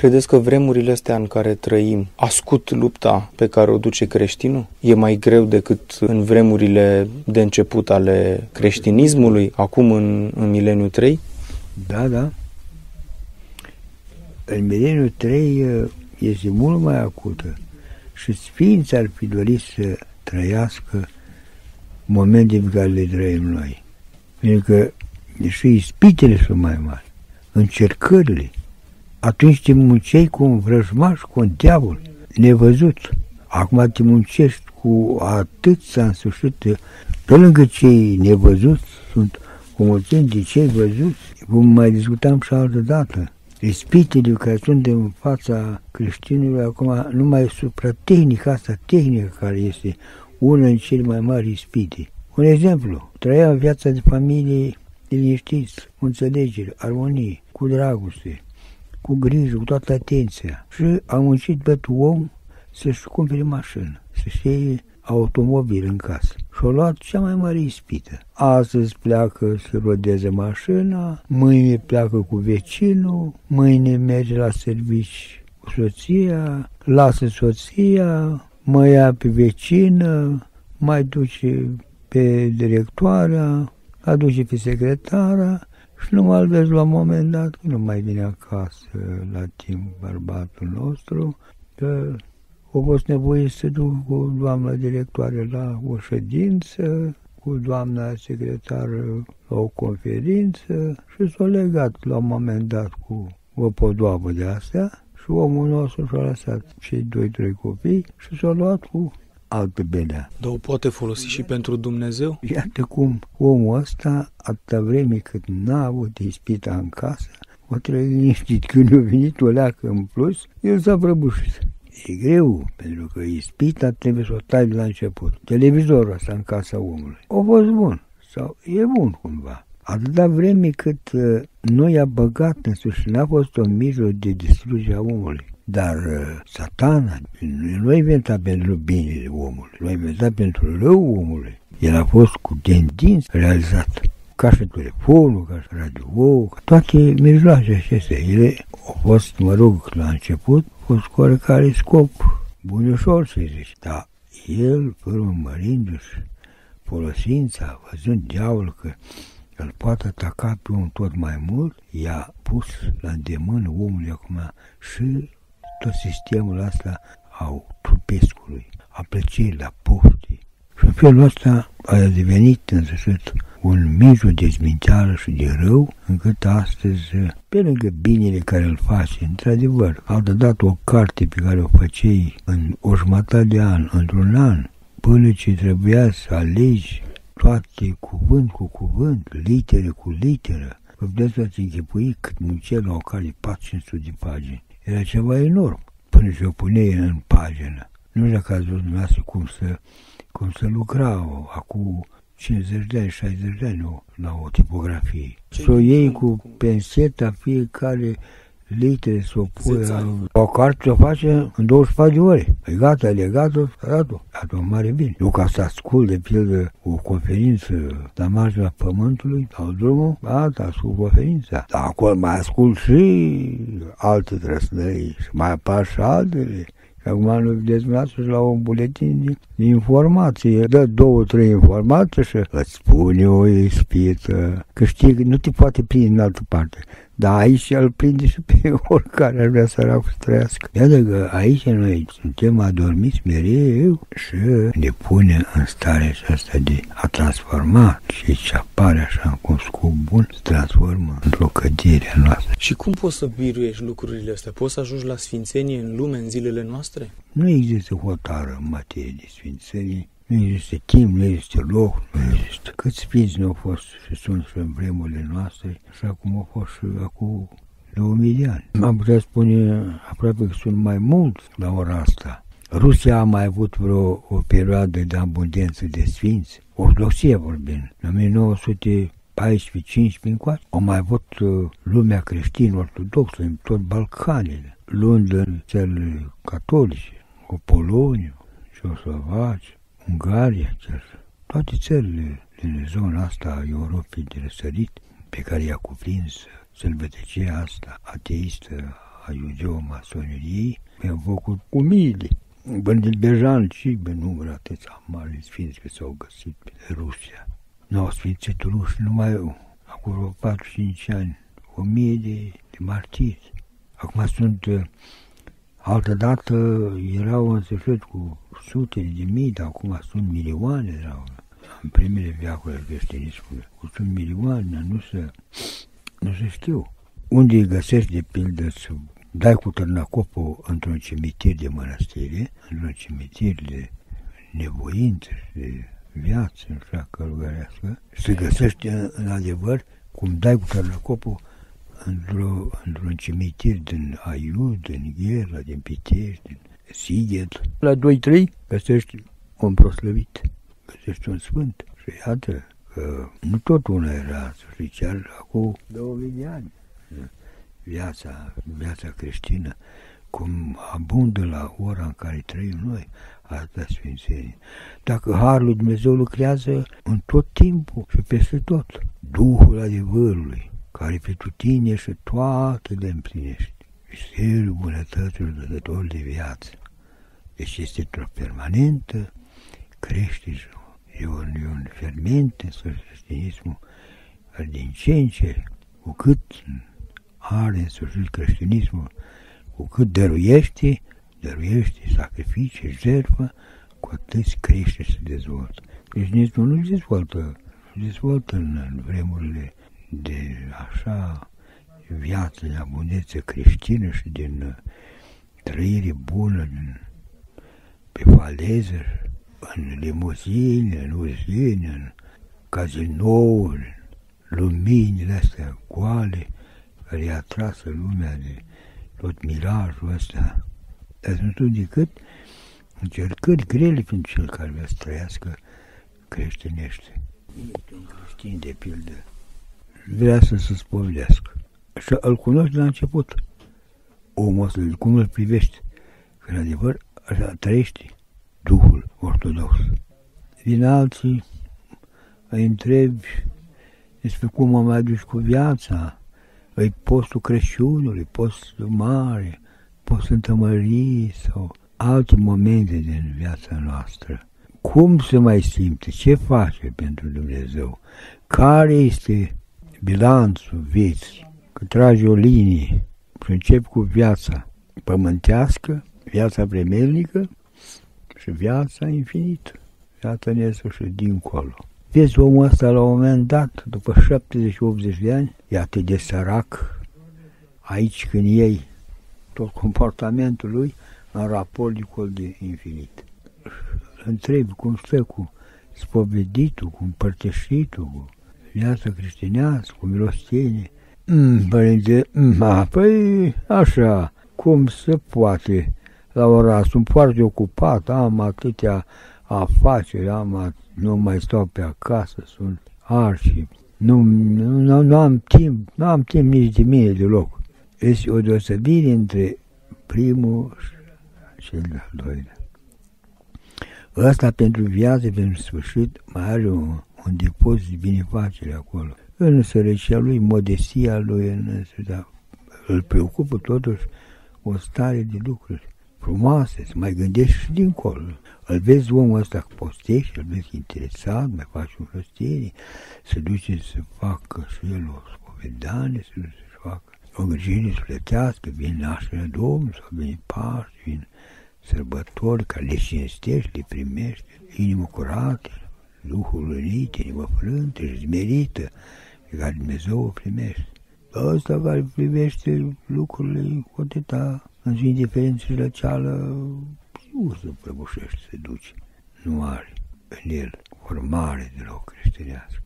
Credeți că vremurile astea în care trăim ascut lupta pe care o duce creștinul? E mai greu decât în vremurile de început ale creștinismului, acum în, în mileniu 3? Da, da. În mileniu 3 uh, este mult mai acută și Sfinții ar fi dorit să trăiască momente pe care le trăim noi. Pentru că și ispitele sunt mai mari, încercările. Atunci te munceai cu un vrăjmaș, cu un diavol, nevăzut. Acum te muncești cu atât s-a însușit, pe lângă cei nevăzuți, sunt o mulțime de cei văzuți, cum mai discutam și altă dată. Ispitele care sunt în fața creștinilor acum, numai supra tehnica asta, tehnică care este una din cele mai mari ispite. Un exemplu, trăia viața de familie liniștiți, cu înțelegere, armonie, cu dragoste, cu grijă, cu toată atenția. Și a muncit bătul om să-și cumpere mașină, să-și iei automobil în casă. Și-a luat cea mai mare ispită. Astăzi pleacă să rodeze mașina, mâine pleacă cu vecinul, mâine merge la servici cu soția, lasă soția, mă ia pe vecină, mai duce pe directoarea, aduce pe secretara și nu mai vezi la un moment dat, nu mai vine acasă la timp bărbatul nostru, că a fost nevoie să duc cu doamna directoare la o ședință, cu doamna secretară la o conferință și s-a legat la un moment dat cu o podoabă de astea și omul nostru și-a lăsat cei doi, trei copii și s-a luat cu altă belea. Dar o poate folosi și pentru Dumnezeu? Iată cum omul ăsta, atâta vreme cât n-a avut ispita în casă, o trebuie liniștit. Când a venit o leacă în plus, el s-a prăbușit. E greu, pentru că ispita trebuie să o tai de la început. Televizorul ăsta în casa omului. O fost bun. Sau e bun cumva. Atâta vreme cât uh, nu i-a băgat însuși, n-a fost un mijloc de distrugere a omului. Dar uh, satana nu a inventat pentru binele omului, l-a inventat pentru rău omului. El a fost cu tendință realizat ca și telefonul, ca și radio, ca toate mijloacele acestea. Ele au fost, mă rog, la început, au fost cu oricare scop bunișor, să zici, dar el, urmărindu-și folosința, văzând diavolul că îl poate ataca pe un tot mai mult, i-a pus la îndemână omului acum și tot sistemul ăsta au trupescului, a plăcerii, a poftii. Și în felul ăsta a devenit în sfârșit un mijloc de zminteală și de rău, încât astăzi, pe lângă binele care îl face, într-adevăr, dată o carte pe care o făceai în o jumătate de an, într-un an, până ce trebuia să alegi toate cuvânt cu cuvânt, litere cu literă, vă puteți să-ți închipui cât muncea la o cale 400 de pagini. Era ceva enorm până și o pune în pagină. Nu știu dacă ați văzut dumneavoastră cum să, cum să lucrau acum 50 de ani, 60 de ani la o tipografie. Să o iei cu penseta fiecare litere să o pui, o carte o face în 24 de ore. E gata, e legat-o, dat-o. Dat-o mare bine. Nu ca să ascult, de pildă, o conferință la marginea pământului, sau drumul, gata, ascult conferința. Dar acolo mai ascult și alte trăsnări și mai apar și altele. Acum nu vedeți dumneavoastră la un buletin de, de informație. Dă două, trei informații și îți spune o ispită. Că știi că nu te poate prinde în altă parte. Dar aici îl prinde și pe oricare ar vrea săracul să trăiască. Iată că aici noi suntem adormiți mereu și ne pune în starea aceasta de a transforma și ce apare așa cu scop bun, se transformă într-o cădere a noastră. Și cum poți să biruiești lucrurile astea? Poți să ajungi la sfințenie în lume, în zilele noastre? Nu există hotară în materie de sfințenie, nu există timp, nu există loc, nu există. Câți sfinți nu au fost și sunt și în vremurile noastre, așa cum au fost și acum 2000 de ani. Am putea spune aproape că sunt mai mulți la ora asta. Rusia a mai avut vreo o perioadă de abundență de sfinți, ortodoxie vorbim, în 1914 15 încoace. Au mai avut uh, lumea creștină ortodoxă în tot Balcanele, luând în țările catolice, o Polonia, Ceoslovacia, Ungaria, chiar, toate țările din zona asta a Europei de răsărit, pe care i-a cuprins sălbătăcia asta ateistă a judeo-masoneriei, mi-am făcut cu mile. Până deja și pe număr atâția mari sfinți că s-au găsit pe Rusia. Nu au sfințit ruși numai acolo 4-5 ani, o mie de, de martiri. Acum sunt, uh, altă dată erau în sfârșit cu sute de mii, dar acum sunt milioane, erau în primele veacuri al creștinismului. Sunt milioane, nu se, nu se știu. Unde îi găsești, de pildă, să dai cu târnacopul într-un cimitir de mănăstire, într-un cimitir de nevoință și de viață, așa călugărească, să găsești în adevăr cum dai cu târnacopul într-o, într-un cimitir din Aiud, din Ghera, din Pitești, din Sighet. La 2-3 găsești un proslăvit, găsești un sfânt. Și iată că nu tot una era, să știi, chiar acum 2000 de ani. Viața, viața creștină, cum abundă la ora în care trăim noi, asta sfințenie. Dacă Harul lui Dumnezeu lucrează în tot timpul și peste tot, Duhul adevărului, care pentru tine și toate le împlinești. Misterul bunătăților dădător de viață. Deci este o permanentă, crește e un, e un ferment în creștinismul din ce în ce, cu cât are în sfârșit creștinismul, cu cât dăruiește, dăruiește sacrificii, jertfă, cu atât crește și se dezvoltă. Creștinismul nu se dezvoltă, se dezvoltă în, în vremurile de așa viață de abundență creștină și din uh, trăire bună din, pe faleză, în limuzine, în uzine, în cazinouri, luminile astea goale, care i-a tras lumea de tot mirajul ăsta. Dar sunt decât încercări grele pentru cel care vrea să trăiască creștinește. Un creștin, de pildă, vrea să se spovedească. Și îl cunoști de la început. Omul ăsta, cum îl privești. Că, în adevăr, așa trăiește Duhul Ortodox. Din alții îi întrebi despre cum am mai adus cu viața, îi postul Crăciunului, postul mare, postul întămării sau alte momente din viața noastră. Cum se mai simte? Ce face pentru Dumnezeu? Care este bilanțul vieții, că tragi o linie și începi cu viața pământească, viața vremelnică și viața infinită, viața și dincolo. Vezi omul ăsta la un moment dat, după 70-80 de ani, e atât de sărac, aici când iei tot comportamentul lui în raport de infinit. Întrebi cum stă cu spoveditul, cu împărtășitul, cu viața creștinească, cu milostenie. Mm, părinte, mm, a, păi așa, cum se poate la ora, sunt foarte ocupat, am atâtea afaceri, am, nu mai stau pe acasă, sunt arși, nu, nu, nu am timp, nu am timp nici de mine deloc. Este o deosebire între primul și cel de-al doilea. Ăsta pentru viață, pentru sfârșit, mai are un, un depozit de binefacere acolo. În sărăcia lui, modestia lui, în, da, îl preocupă totuși o stare de lucruri frumoase, să mai gândești și dincolo. Îl vezi omul ăsta postește, îl vezi interesat, mai faci un răstiere, se duce să facă și el o spovedanie, să duce să facă o grijire sufletească, vin nașterea Domnului sau vin Paști, vin sărbători care le cinstești, le primești, inimă curată, Duhul unit, inimă frântă și zmerită, pe care Dumnezeu o primește. Ăsta care privește lucrurile cu atâta în zi indiferență și răceală, nu se prăbușește, se duce. Nu are în el formare deloc creștinească.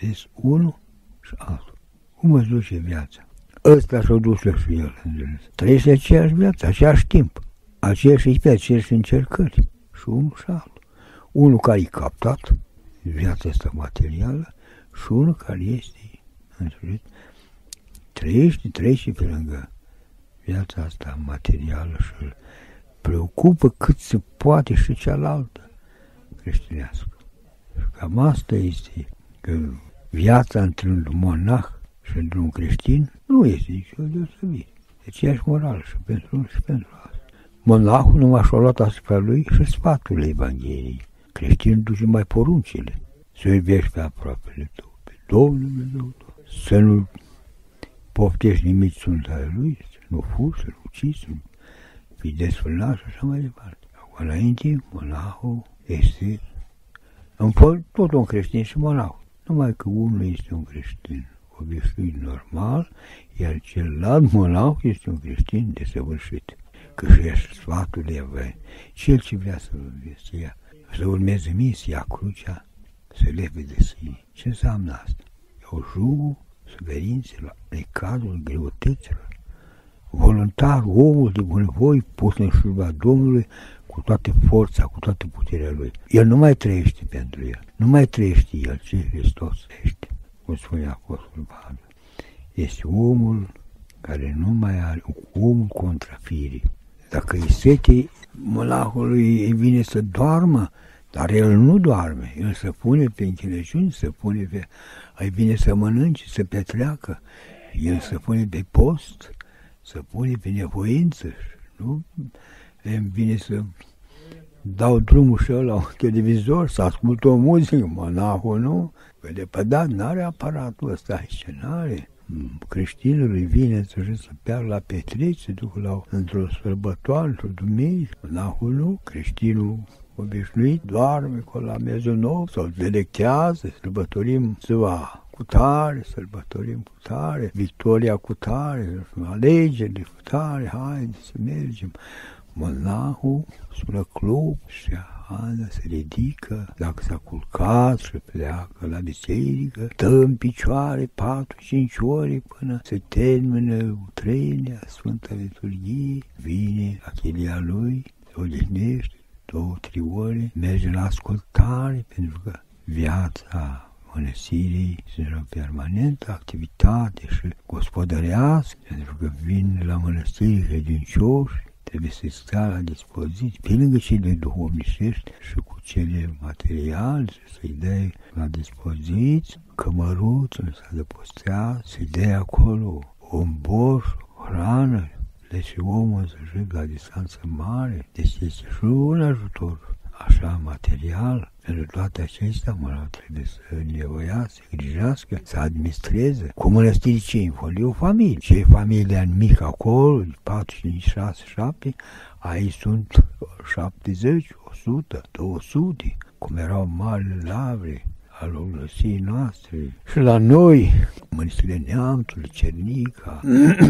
Vezi, unul și altul. Cum îți duce viața? Ăsta și-o duce și el, Trăiește aceeași viață, aceeași timp, aceeași pe aceeași încercări. Și unul și altul. Unul care e captat, viața asta materială, și unul care este, în sfârșit, trăiește, trăiește pe lângă viața asta materială și îl preocupă cât se poate și cealaltă creștinească. Și cam asta este că viața între un monah și într-un creștin nu este nicio deosebire. aceeași morală și pentru unul și pentru altul. Monahul numai și-a luat asupra lui și sfatul Evangheliei. Creștinul duce mai poruncile. Să iubești pe aproapele tău, pe Domnul Dumnezeu tău. Să nu poftești nimic sunt ale lui, să nu fugi, să nu ucizi, să nu fii desfănat și așa mai departe. Acum, înainte, monahul este în fel, tot un creștin și monahul. Numai că unul este un creștin obișnuit normal, iar celălalt monah este un creștin desăvârșit. Că și ești sfatul de avea. Cel ce vrea să, să, ia, să urmeze mie, să ia crucea, să leve de sine. Ce înseamnă asta? E o jugul suferințelor, necazul, greutăților. Voluntar, omul de bunăvoi, pus în șurba Domnului, cu toată forța, cu toată puterea lui. El nu mai trăiește pentru el. Nu mai trăiește el, ci Hristos trăiește, cum spune Apostolul Pavel. Este omul care nu mai are, omul contra firii. Dacă îi sete, monahului îi vine să doarmă, dar el nu doarme, el se pune pe închinăciuni, se pune pe... Îi vine să mănânce, să petreacă, el se pune pe post, să pune pe nevoință, nu? Îmi vine să dau drumul și la un televizor, să ascult o muzică, monahul nu, pe de pe dat n-are aparatul ăsta aici, n-are. Creștinul îi vine să să piară la petreci, se duc la, într-o sărbătoare, într-o duminică, monahul nu, creștinul obișnuit doarme cu la mezul nou sau delectează, sărbătorim ziua cu tare, sărbătorim cu tare, victoria cu tare, alegerile cu tare, haide să mergem. Monahul sună club și Ana se ridică, dacă s-a culcat și pleacă la biserică, dă în picioare patru, cinci ore până se termină trăirea Sfânta Liturghie, vine achelia lui, se odihnește, două, trei ore, merge la ascultare, pentru că viața mănăstirii sunt permanentă activitate și gospodărească, pentru că vin la mănăstiri credincioși trebuie să stea la dispoziție, pe lângă cele duhovnicești și cu cele materiale, să-i dai la dispoziție cămăruțul, să adăpostea, să-i dai acolo un boș, hrană, deci omul să ajungă la distanță mare, deci este și un ajutor așa material, pentru toate acestea, mă trebuie să nevoia, să grijească, să administreze. Cu mănăstirii ce în fond? E o familie. Ce e familia în mic acolo, 4, 5, 6, 7, aici sunt 70, 100, 200, cum erau mari lavre, al oglăsiei noastre. Și la noi, mănăstirile Neamțului, Cernica,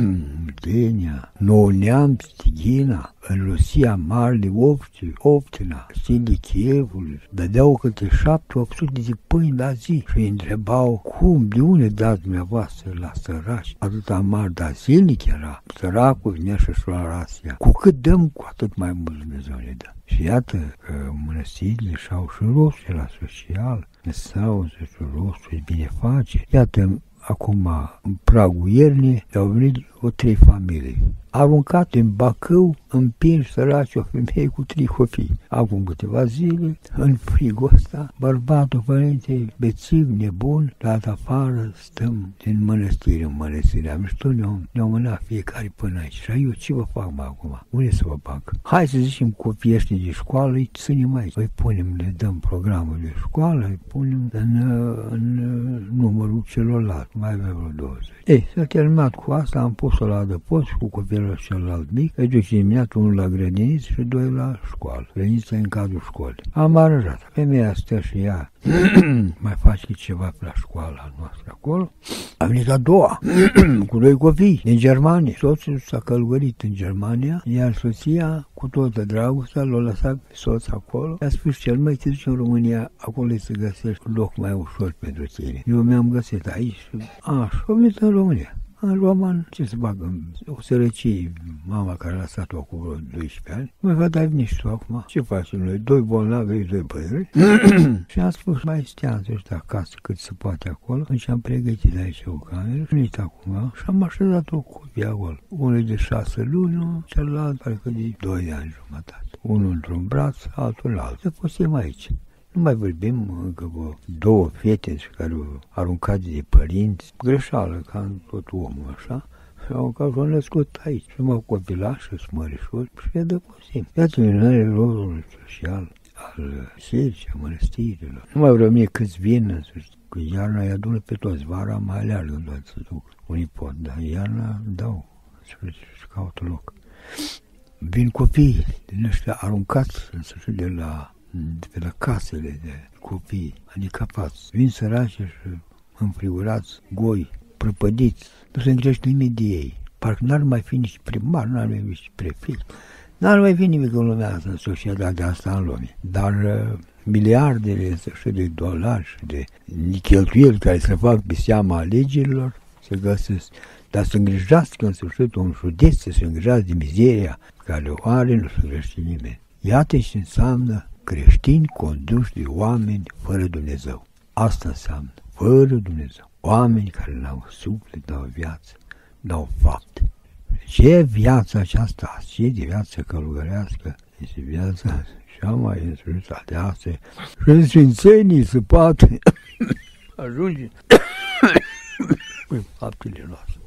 Denia, Nou Neamț, Tighina, în Rusia mare de Opti, Optina, Stilii Chievului, dădeau câte șapte, 800 de pâini la zi și îi întrebau cum, de unde dați dumneavoastră la sărași atâta mare, dar zilnic era. Săracul vinea și la Rasia. Cu cât dăm, cu atât mai mult Dumnezeu ne dă. Și iată că mănăstirile și-au și rostul la social, sau să rostul bine face. Iată, acum, în pragul iernii, au venit o trei familii aruncat în Bacău, împinși săraci o femeie cu trei copii. Acum câteva zile, în frigul ăsta, bărbatul părinte bețiv, nebun, dat afară, stăm din mănăstire în mănăstire. Am știut, ne-au ne mânat fiecare până aici. Și eu ce vă fac mă acum? Unde să vă fac? Hai să zicem copiii ăștia de școală, îi ținem aici. Îi punem, le dăm programul de școală, îi punem în, în numărul celorlalți. Mai avem vreo 20. Ei, s-a terminat cu asta, am pus-o la adăpost cu copiii copilul celălalt mic, îi duce dimineața unul la grădiniță și doi la școală. Grădinița în cadrul școlii. Am aranjat. Femeia stă și ea mai face ceva pe la școala noastră acolo. A venit a doua, cu doi copii din Germania. Soțul s-a călugărit în Germania, iar soția, cu toată dragostea, l-a lăsat pe soț acolo. A spus cel mai te duci în România, acolo să găsești un loc mai ușor pentru tine. Eu mi-am găsit aici și așa, am venit în România. În roman, ce să bagă? O sărăcie, mama care a lăsat-o cu vreo 12 ani. Mă va da nici tu acum. Ce facem noi? Doi bolnavi, doi băieți. și am spus, mai steam ăștia acasă cât se poate acolo. Deci am pregătit aici o cameră. Venit acum și am așezat-o copie acolo. Unul de șase luni, celălalt parcă de doi ani jumătate. Unul într-un braț, altul în altul. Să postim aici. Nu mai vorbim încă cu două fete care au aruncat de părinți, greșeală, ca în tot omul, așa, sau că s-au născut aici. Și mă copilași, sunt mărișori și le dă posibil. Iată minunare rolul social al sercii, a mănăstirilor. Nu mai vreau mie câți vin, că iarna îi adună pe toți, vara mai aleargă doar să duc unii pot, dar iarna dau și caută loc. Vin copii din ăștia aruncați în sfârșit de la, de pe la casele de copii handicapați. Vin săraci și înfrigurați, goi, prăpădiți. Nu se îngrește nimic de ei. Parcă n-ar mai fi nici primar, n-ar mai fi nici prefect. N-ar mai fi nimic în lumea asta, în societatea asta în lume. Dar uh, miliardele de dolari și de cheltuieli care se fac pe seama alegerilor se găsesc. Dar să îngrijească în sfârșit un județ, să se îngrijească de mizeria care o are, nu se îngrijește nimeni. Iată ce înseamnă creștini conduși de oameni fără Dumnezeu. Asta înseamnă fără Dumnezeu. Oameni care n-au suflet, n-au viață, n-au fapte. Ce viața aceasta, ce de viață călugărească, este viața cea mai însușită de asta și în sfințenii se poate ajunge cu faptele noastre.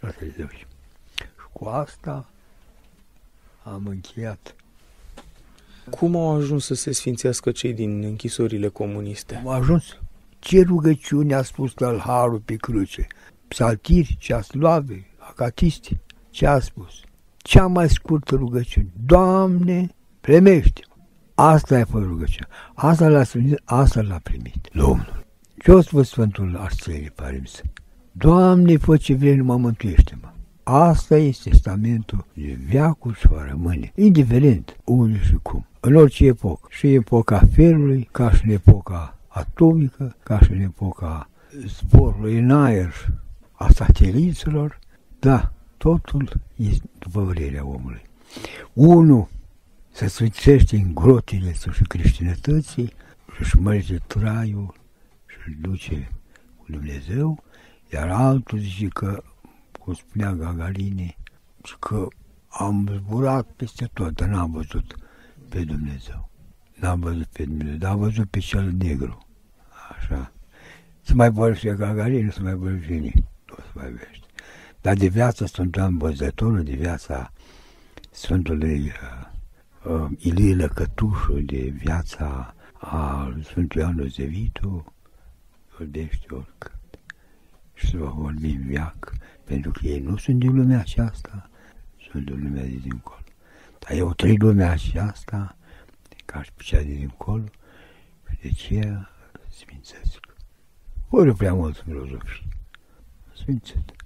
Asta e Deus. Și cu asta am încheiat. Cum au ajuns să se sfințească cei din închisorile comuniste? Am ajuns. Ce rugăciune a spus la Harul pe cruce? Psaltiri, ceaslave, acatisti. Ce a spus? Cea mai scurtă rugăciune. Doamne, primește Asta e fost rugăciune. Asta l-a primit, asta l-a primit Domnul. Ce a spus Sfântul Arselie, pare să. Doamne, fă ce vrei, nu mă mântuiește-mă. Asta este testamentul de viacul și va rămâne, indiferent unde și cum, în orice epocă. Și epoca felului, ca și în epoca atomică, ca și în epoca zborului în aer a sateliților, da, totul este după vrerea omului. Unu să sfințește în grotile și creștinătății și își merge traiul și îl duce cu Dumnezeu, iar altul zice că, cum spunea Gagarini, că am zburat peste tot, dar n-am văzut pe Dumnezeu. N-am văzut pe Dumnezeu, dar am văzut pe cel negru. Așa. Să mai vorbește Gagarin, nu se mai vorbește nimeni. Nu se mai vorbește. Dar de viața Sfântului Învățătorul, de viața Sfântului uh, uh, Ilie Lăcătușu, de viața a Sfântului Ioan Zevitu, vorbește oricând. Și să vă vorbim viac, pentru că ei nu sunt din lumea aceasta, sunt din lumea de dincolo. Dar eu trăi lumea aceasta, ca și pe cea de dincolo, și de ce sfințesc. Ori prea mult filozofii. Sfințesc.